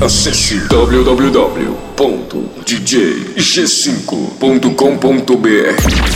Acesse www.djg5.com.br